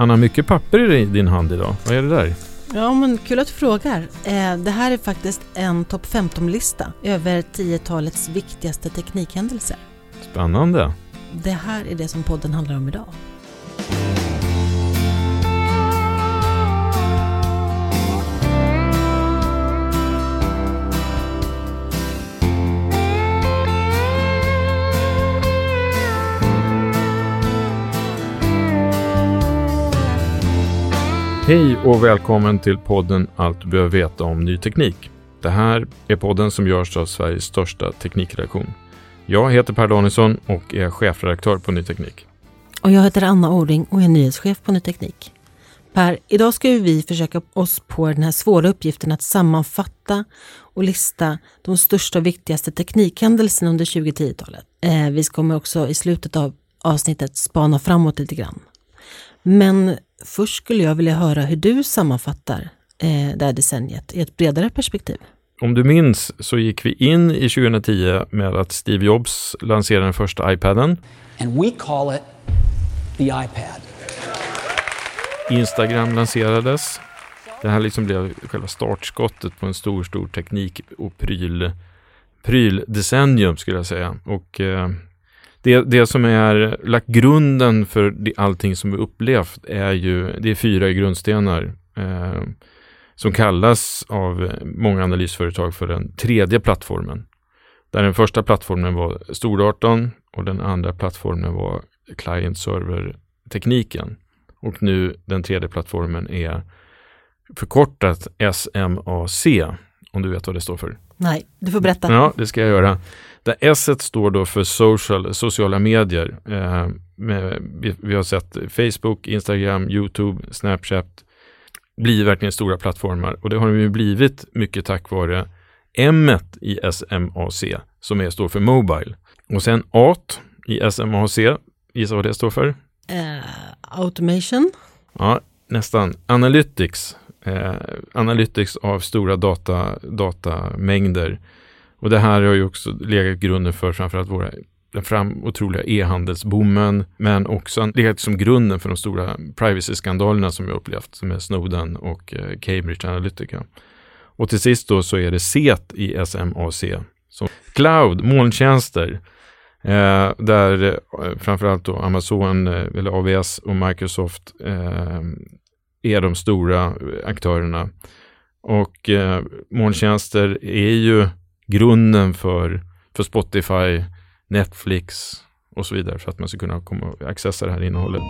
Anna, mycket papper i din hand idag. Vad är det där? Ja, men kul att du frågar. Eh, det här är faktiskt en topp 15-lista över 10-talets viktigaste teknikhändelser. Spännande. Det här är det som podden handlar om idag. Hej och välkommen till podden Allt du behöver veta om ny teknik. Det här är podden som görs av Sveriges största teknikredaktion. Jag heter Per Danielsson och är chefredaktör på Ny Teknik. Och jag heter Anna Oring och är nyhetschef på Ny Teknik. Per, idag ska vi försöka oss på den här svåra uppgiften att sammanfatta och lista de största och viktigaste teknikhändelserna under 2010-talet. Eh, vi kommer också i slutet av avsnittet spana framåt lite grann. Men först skulle jag vilja höra hur du sammanfattar eh, det här decenniet i ett bredare perspektiv. Om du minns så gick vi in i 2010 med att Steve Jobs lanserade den första iPaden. And we call it the iPad. Instagram lanserades. Det här liksom blev själva startskottet på en stor, stor teknik och pryl, pryldecennium skulle jag säga. Och eh, det, det som är lagt grunden för det, allting som vi upplevt är ju, det är fyra grundstenar eh, som kallas av många analysföretag för den tredje plattformen. Där den första plattformen var stordatorn och den andra plattformen var client-server-tekniken. Och nu den tredje plattformen är förkortat SMAC, om du vet vad det står för. Nej, du får berätta. Ja, det ska jag göra. Där S står då för social, sociala medier. Eh, med, vi, vi, har sett Facebook, Instagram, YouTube, Snapchat blir verkligen stora plattformar och det har de ju blivit mycket tack vare M i SMAC som är, står för Mobile. Och sen A i SMAC, gissa vad det står för? Uh, automation? Ja, nästan. Analytics. Eh, analytics av stora data, datamängder. Och det här har ju också legat grunden för framförallt våra den fram otroliga e-handelsboomen, men också legat som grunden för de stora privacy-skandalerna som vi upplevt, med Snowden och eh, Cambridge Analytica. Och till sist då så är det CET i SMAC, som cloud, molntjänster, eh, där eh, framförallt då Amazon, eh, eller AWS och Microsoft eh, är de stora eh, aktörerna. Och eh, molntjänster är ju grunden för, för Spotify, Netflix och så vidare för att man ska kunna komma och accessa det här innehållet.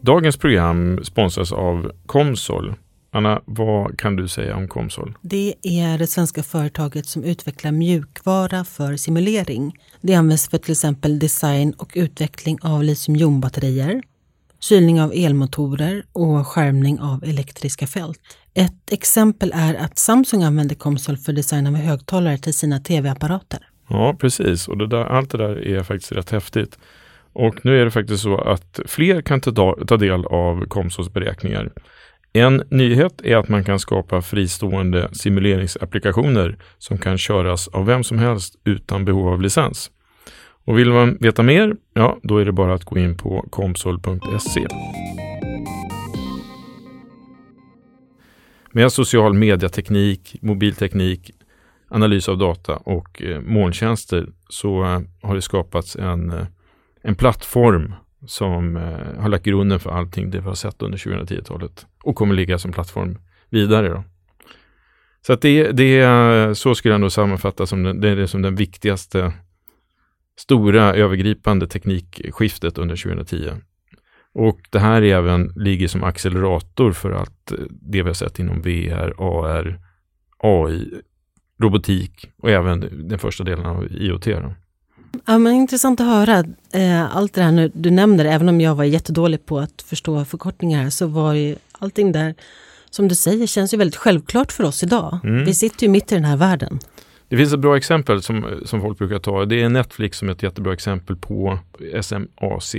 Dagens program sponsras av Comsol. Anna, vad kan du säga om Comsol? Det är det svenska företaget som utvecklar mjukvara för simulering. Det används för till exempel design och utveckling av litiumjonbatterier, kylning av elmotorer och skärmning av elektriska fält. Ett exempel är att Samsung använder Comsol för design av högtalare till sina tv-apparater. Ja, precis. Och det där, allt det där är faktiskt rätt häftigt. Och nu är det faktiskt så att fler kan ta, ta del av Comsols beräkningar. En nyhet är att man kan skapa fristående simuleringsapplikationer som kan köras av vem som helst utan behov av licens. Och vill man veta mer, ja, då är det bara att gå in på komsol.se. Med social mediateknik, mobilteknik, analys av data och eh, molntjänster så eh, har det skapats en, eh, en plattform som har lagt grunden för allting det vi har sett under 2010-talet och kommer ligga som plattform vidare. Då. Så att det, det så skulle jag nog sammanfatta som den, det är det som den viktigaste stora övergripande teknikskiftet under 2010. Och det här även ligger som accelerator för allt det vi har sett inom VR, AR, AI, robotik och även den första delen av IoT. Då. Ja, men intressant att höra eh, allt det här nu, du nämner, även om jag var jättedålig på att förstå förkortningar här, så var ju allting där, som du säger, känns ju väldigt självklart för oss idag. Mm. Vi sitter ju mitt i den här världen. Det finns ett bra exempel som, som folk brukar ta. Det är Netflix som är ett jättebra exempel på SMAC,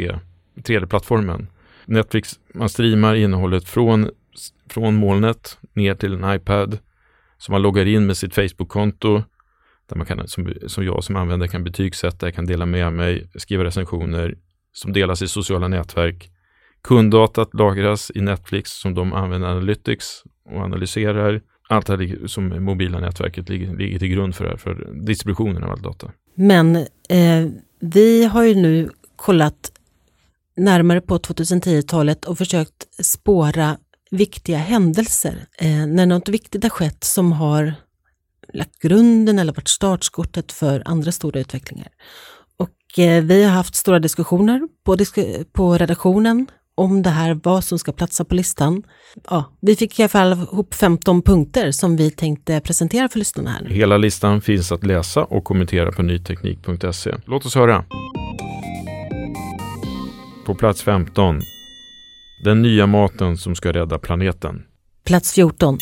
3D-plattformen. Netflix, man streamar innehållet från, från molnet ner till en iPad. Så man loggar in med sitt Facebook-konto där man kan, som, som jag som användare kan betygsätta, jag kan dela med mig, skriva recensioner som delas i sociala nätverk. Kunddatat lagras i Netflix som de använder Analytics och analyserar. Allt det här som mobila nätverket ligger, ligger till grund för, för distributionen av all data. Men eh, vi har ju nu kollat närmare på 2010-talet och försökt spåra viktiga händelser. Eh, när något viktigt har skett som har lagt grunden eller varit startskottet för andra stora utvecklingar. Och eh, vi har haft stora diskussioner på, disk på redaktionen om det här, vad som ska platsa på listan. Ja, vi fick i alla fall ihop 15 punkter som vi tänkte presentera för lyssnarna här. Hela listan finns att läsa och kommentera på nyteknik.se. Låt oss höra. På plats 15. Den nya maten som ska rädda planeten. Plats 14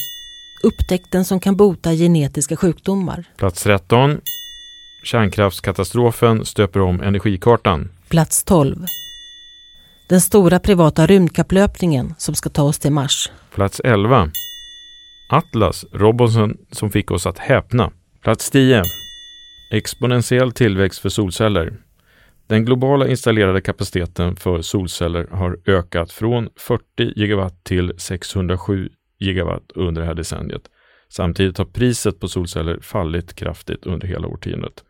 upptäckten som kan bota genetiska sjukdomar. Plats 13. Kärnkraftskatastrofen stöper om energikartan. Plats 12. Den stora privata rymdkapplöpningen som ska ta oss till Mars. Plats 11. Atlas, roboten som fick oss att häpna. Plats 10. Exponentiell tillväxt för solceller. Den globala installerade kapaciteten för solceller har ökat från 40 gigawatt till 607 gigawatt under det här decenniet. Samtidigt har priset på solceller fallit kraftigt under hela årtiondet.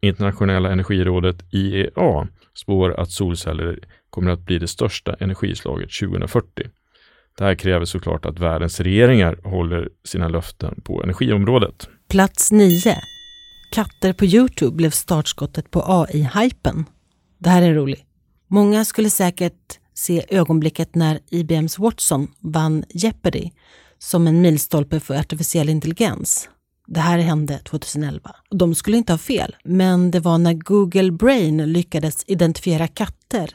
Internationella energirådet IEA spår att solceller kommer att bli det största energislaget 2040. Det här kräver såklart att världens regeringar håller sina löften på energiområdet. Plats 9. Katter på Youtube blev startskottet på AI-hypen. Det här är roligt. Många skulle säkert se ögonblicket när IBMs Watson vann Jeopardy som en milstolpe för artificiell intelligens. Det här hände 2011. De skulle inte ha fel, men det var när Google Brain lyckades identifiera katter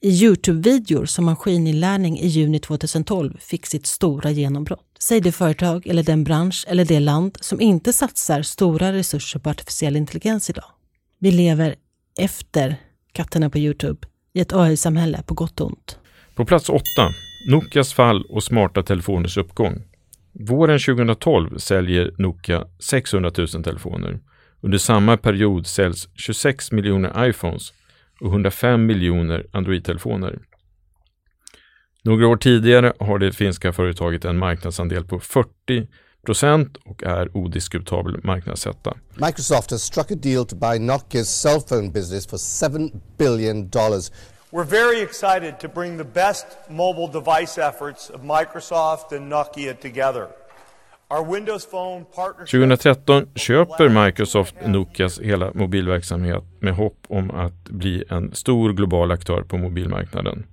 i Youtube-videor som maskininlärning i juni 2012 fick sitt stora genombrott. Säg det företag eller den bransch eller det land som inte satsar stora resurser på artificiell intelligens idag. Vi lever efter katterna på Youtube i ett AI-samhälle på gott och ont. På plats 8. Nokias fall och smarta telefoners uppgång. Våren 2012 säljer Nokia 600 000 telefoner. Under samma period säljs 26 miljoner iPhones och 105 miljoner Android-telefoner. Några år tidigare har det finska företaget en marknadsandel på 40 procent och är odiskutabel marknadsetta. Microsoft has struck a deal to buy Nokia's cell phone business for 7 billion dollars. We're very excited to bring the best mobile device efforts of Microsoft and Nokia together. 2013 köper Microsoft Nokias hela mobilverksamhet med hopp om att bli en stor global aktör på mobilmarknaden.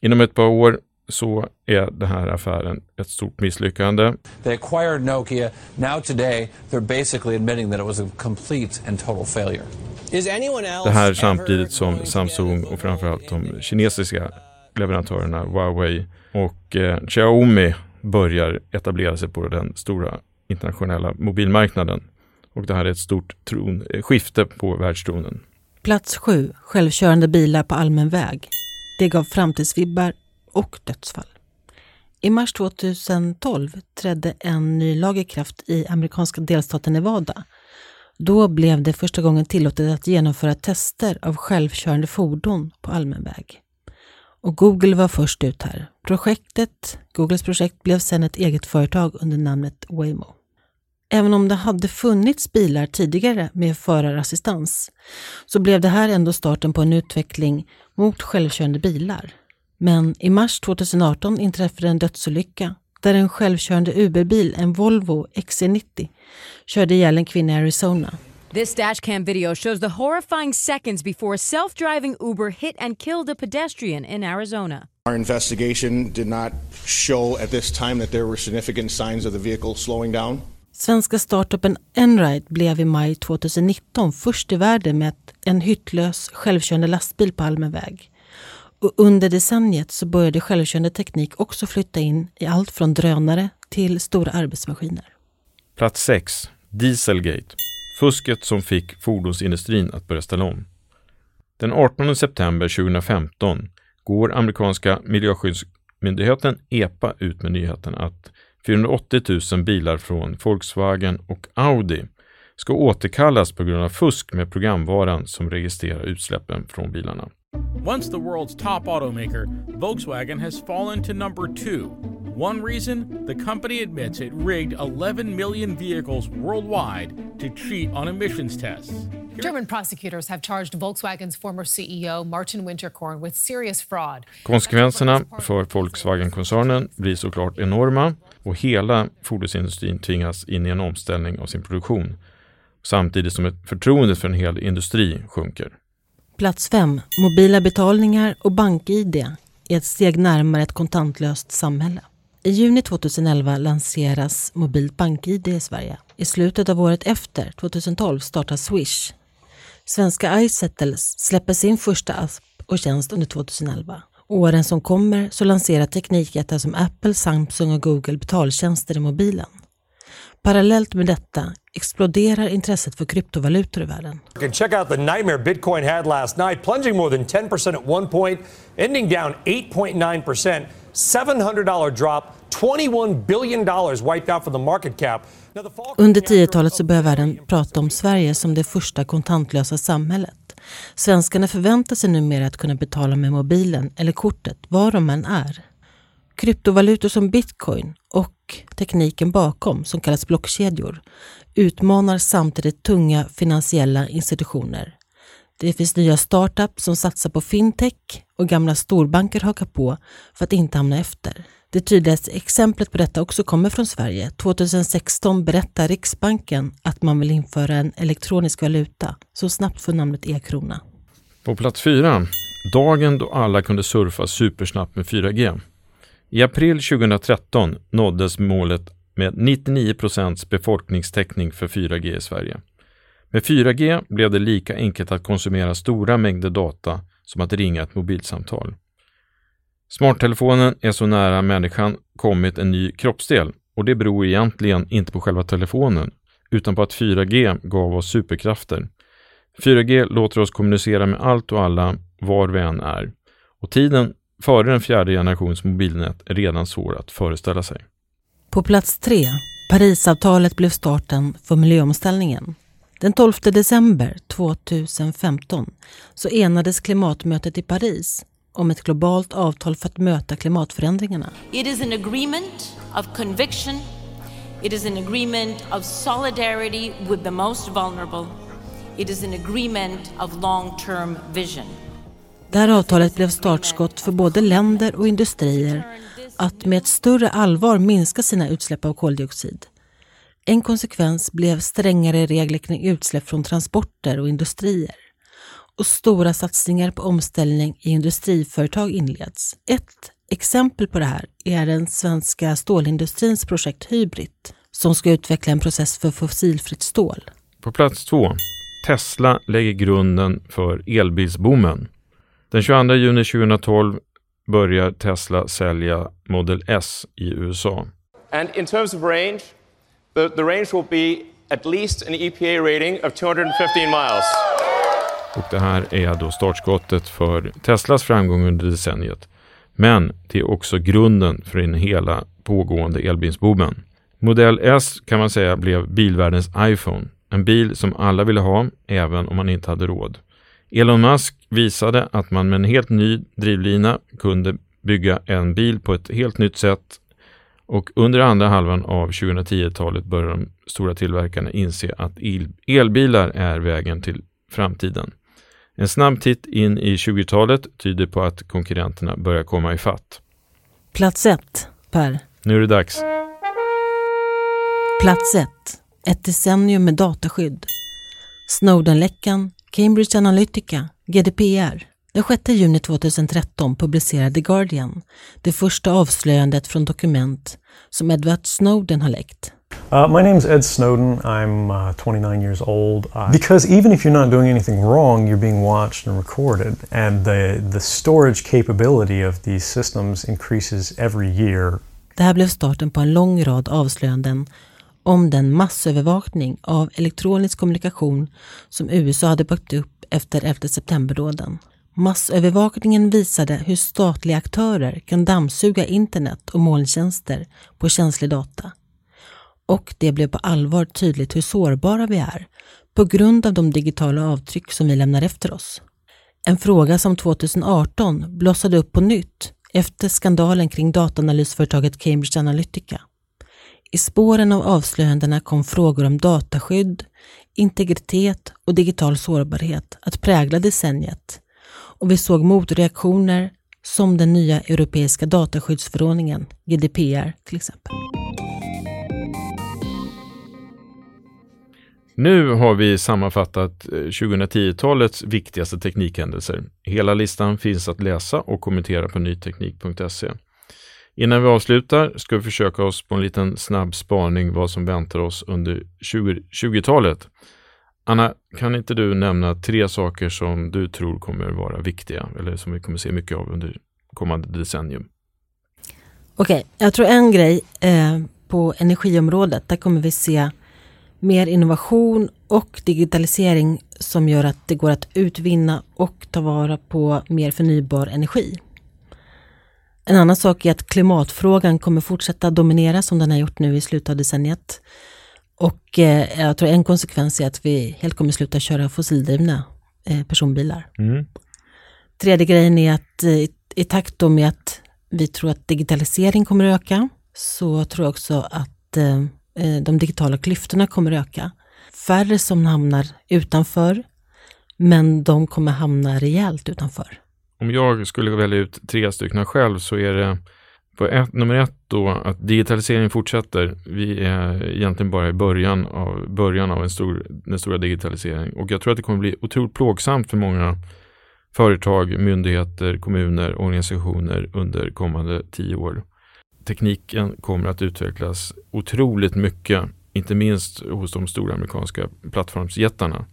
Inom ett par år så är den här affären ett stort misslyckande. They acquired Nokia. Now today they're basically admitting that it was a complete and total failure. Det här samtidigt som Samsung och framförallt de kinesiska leverantörerna Huawei och eh, Xiaomi börjar etablera sig på den stora internationella mobilmarknaden. Och det här är ett stort tron, eh, skifte på världstronen. Plats 7. Självkörande bilar på allmän väg. Det gav framtidsvibbar och dödsfall. I mars 2012 trädde en ny lag i kraft i amerikanska delstaten Nevada. Då blev det första gången tillåtet att genomföra tester av självkörande fordon på allmän väg. Och Google var först ut här. Projektet, Googles projekt blev sedan ett eget företag under namnet Waymo. Även om det hade funnits bilar tidigare med förarassistans så blev det här ändå starten på en utveckling mot självkörande bilar. Men i mars 2018 inträffade en dödsolycka där en självkörande Uberbil, en Volvo XC90, körde ihjäl en kvinna i Arizona. This dashcam video shows the horrifying seconds before a self-driving Uber hit and killed a pedestrian in Arizona. Our investigation did not show at this time that there were significant signs of the vehicle slowing down. Svenska startupen Enride blev i maj 2019 först i världen med en hyttlös självkörande lastbil på allmän väg. Och under decenniet så började självkörande teknik också flytta in i allt från drönare till stora arbetsmaskiner. Plats 6. Dieselgate. Fusket som fick fordonsindustrin att börja ställa om. Den 18 september 2015 går amerikanska miljöskyddsmyndigheten EPA ut med nyheten att 480 000 bilar från Volkswagen och Audi ska återkallas på grund av fusk med programvaran som registrerar utsläppen från bilarna. Once the world's top automaker, Volkswagen has fallen to number two. One reason the company admits it rigged 11 million vehicles worldwide to cheat on emissions tests. German prosecutors have charged Volkswagens former CEO Martin Winterkorn with serious fraud. Konsekvenserna för Volkswagen-koncernen blir såklart enorma och hela fordonsindustrin tvingas in i en omställning av sin produktion samtidigt som förtroendet för en hel industri sjunker. Plats 5. Mobila betalningar och bank-id är ett steg närmare ett kontantlöst samhälle. I juni 2011 lanseras mobilt bank-id i Sverige. I slutet av året efter, 2012, startar Swish. Svenska iSettle släpper sin första app och tjänst under 2011. Åren som kommer så lanserar teknikjättar som Apple, Samsung och Google betaltjänster i mobilen. Parallellt med detta exploderar intresset för kryptovalutor i världen. Check out the nightmare Bitcoin had last night, plunging more than 10% at one point, ending down 8.9%. $700 drop, 21 billion dollars wiped out from the market cap. Under 10-talet så börjar världen prata om Sverige som det första kontantlösa samhället. Svenskarna förväntar sig numera att kunna betala med mobilen eller kortet var de än är. Kryptovalutor som bitcoin och tekniken bakom, som kallas blockkedjor, utmanar samtidigt tunga finansiella institutioner. Det finns nya startups som satsar på fintech och gamla storbanker hakar på för att inte hamna efter. Det tydligaste exemplet på detta också kommer från Sverige. 2016 berättar Riksbanken att man vill införa en elektronisk valuta som snabbt får namnet e-krona. På plats fyra, dagen då alla kunde surfa supersnabbt med 4G. I april 2013 nåddes målet med 99% befolkningstäckning för 4G i Sverige. Med 4G blev det lika enkelt att konsumera stora mängder data som att ringa ett mobilsamtal. Smarttelefonen är så nära människan kommit en ny kroppsdel och det beror egentligen inte på själva telefonen utan på att 4G gav oss superkrafter. 4G låter oss kommunicera med allt och alla var vi än är och tiden före den fjärde generations mobilnät är redan svår att föreställa sig. På plats tre, Parisavtalet blev starten för miljöomställningen. Den 12 december 2015 så enades klimatmötet i Paris om ett globalt avtal för att möta klimatförändringarna. It is an agreement of conviction. It is an agreement of solidarity with the most vulnerable. It is an agreement of long-term vision. Det här avtalet blev startskott för både länder och industrier att med ett större allvar minska sina utsläpp av koldioxid. En konsekvens blev strängare regler kring utsläpp från transporter och industrier. Och stora satsningar på omställning i industriföretag inleds. Ett exempel på det här är den svenska stålindustrins projekt Hybrid som ska utveckla en process för fossilfritt stål. På plats två. Tesla lägger grunden för elbilsboomen. Den 22 juni 2012 börjar Tesla sälja Model S i USA. And in terms of range, the, the range will be at least an EPA rating of 215 miles. Och det här är då startskottet för Teslas framgång under decenniet. Men det är också grunden för den hela pågående elbilsboomen. Modell S kan man säga blev bilvärldens iPhone. En bil som alla ville ha, även om man inte hade råd. Elon Musk visade att man med en helt ny drivlina kunde bygga en bil på ett helt nytt sätt och under andra halvan av 2010-talet började de stora tillverkarna inse att elbilar är vägen till framtiden. En snabb titt in i 20-talet tyder på att konkurrenterna börjar komma i fatt. Plats 1, Per. Nu är det dags. Plats 1. Ett decennium med dataskydd. Snowden-läckan, Cambridge Analytica, GDPR. Den 6 juni 2013 publicerade The Guardian det första avslöjandet från dokument som Edward Snowden har läckt. Uh, my name is Ed Snowden. I'm uh, 29 years old. Uh, because even if you're not doing anything wrong, you're being watched and recorded. And the, the storage capability of these systems increases every year. Det här blev starten på en lång rad avslöjanden om den massövervakning av elektronisk kommunikation som USA hade byggt upp efter 11 september-dåden. Massövervakningen visade hur statliga aktörer kan dammsuga internet och molntjänster på känslig data. Och det blev på allvar tydligt hur sårbara vi är på grund av de digitala avtryck som vi lämnar efter oss. En fråga som 2018 blossade upp på nytt efter skandalen kring dataanalysföretaget Cambridge Analytica. I spåren av avslöjandena kom frågor om dataskydd, integritet och digital sårbarhet att prägla decenniet och vi såg motreaktioner som den nya europeiska dataskyddsförordningen, GDPR till exempel. Nu har vi sammanfattat eh, 2010-talets viktigaste teknikhändelser. Hela listan finns att läsa och kommentera på nyteknik.se. Innan vi avslutar ska vi försöka oss på en liten snabb spaning vad som väntar oss under 2020-talet. Anna, kan inte du nämna tre saker som du tror kommer vara viktiga eller som vi kommer se mycket av under kommande decennium? Okej, okay, jag tror en grej eh, på energiområdet, där kommer vi se mer innovation och digitalisering som gör att det går att utvinna och ta vara på mer förnybar energi. En annan sak är att klimatfrågan kommer fortsätta dominera som den har gjort nu i slutet av decenniet. Och eh, jag tror en konsekvens är att vi helt kommer sluta köra fossildrivna eh, personbilar. Mm. Tredje grejen är att eh, i takt med att vi tror att digitalisering kommer att öka så tror jag också att eh, eh, de digitala klyftorna kommer att öka. Färre som hamnar utanför, men de kommer hamna rejält utanför. Om jag skulle välja ut tre stycken själv så är det på ett, nummer ett då att digitaliseringen fortsätter. Vi är egentligen bara i början av, början av en stor, den stora digitaliseringen och jag tror att det kommer bli otroligt plågsamt för många företag, myndigheter, kommuner, organisationer under kommande tio år. Tekniken kommer att utvecklas otroligt mycket, inte minst hos de stora amerikanska plattformsjättarna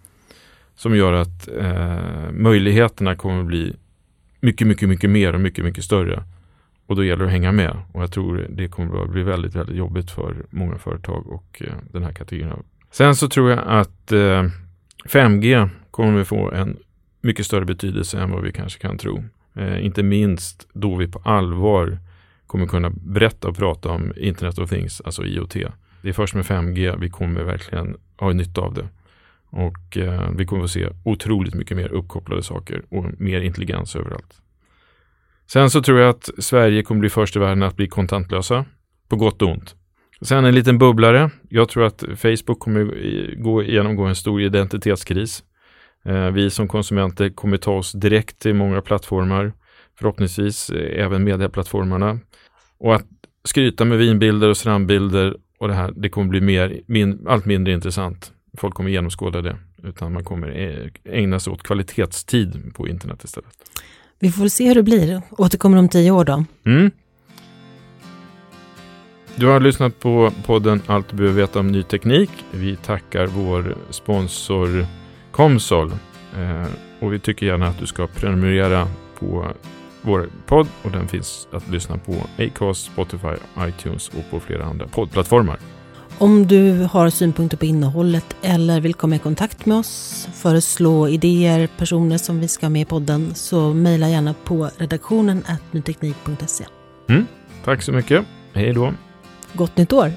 som gör att eh, möjligheterna kommer att bli mycket, mycket, mycket mer och mycket, mycket större. Och då gäller det att hänga med och jag tror det kommer att bli väldigt, väldigt jobbigt för många företag och eh, den här kategorin. Sen så tror jag att eh, 5G kommer att få en mycket större betydelse än vad vi kanske kan tro. Eh, inte minst då vi på allvar kommer kunna berätta och prata om Internet of Things, alltså IoT. Det är först med 5G vi kommer verkligen ha nytta av det. Och eh, vi kommer att se otroligt mycket mer uppkopplade saker och mer intelligens överallt. Sen så tror jag att Sverige kommer bli först i världen att bli kontantlösa, på gott och ont. Sen en liten bubblare. Jag tror att Facebook kommer gå, genomgå en stor identitetskris. Eh, vi som konsumenter kommer ta oss direkt till många plattformar, förhoppningsvis eh, även medieplattformarna. Och att skryta med vinbilder och strandbilder och det här, det kommer bli mer, min, allt mindre intressant. Folk kommer genomskåda det, utan man kommer eh, ägna sig åt kvalitetstid på internet istället. Vi får se hur det blir. Återkommer om tio år då. Mm. Du har lyssnat på podden Allt du behöver veta om ny teknik. Vi tackar vår sponsor Comsol eh, och vi tycker gärna att du ska prenumerera på vår podd och den finns att lyssna på Acast, Spotify, iTunes och på flera andra poddplattformar. Om du har synpunkter på innehållet eller vill komma i kontakt med oss, föreslå idéer, personer som vi ska ha med i podden, så mejla gärna på redaktionen nyteknik.se. Mm. Tack så mycket. Hej då. Gott nytt år!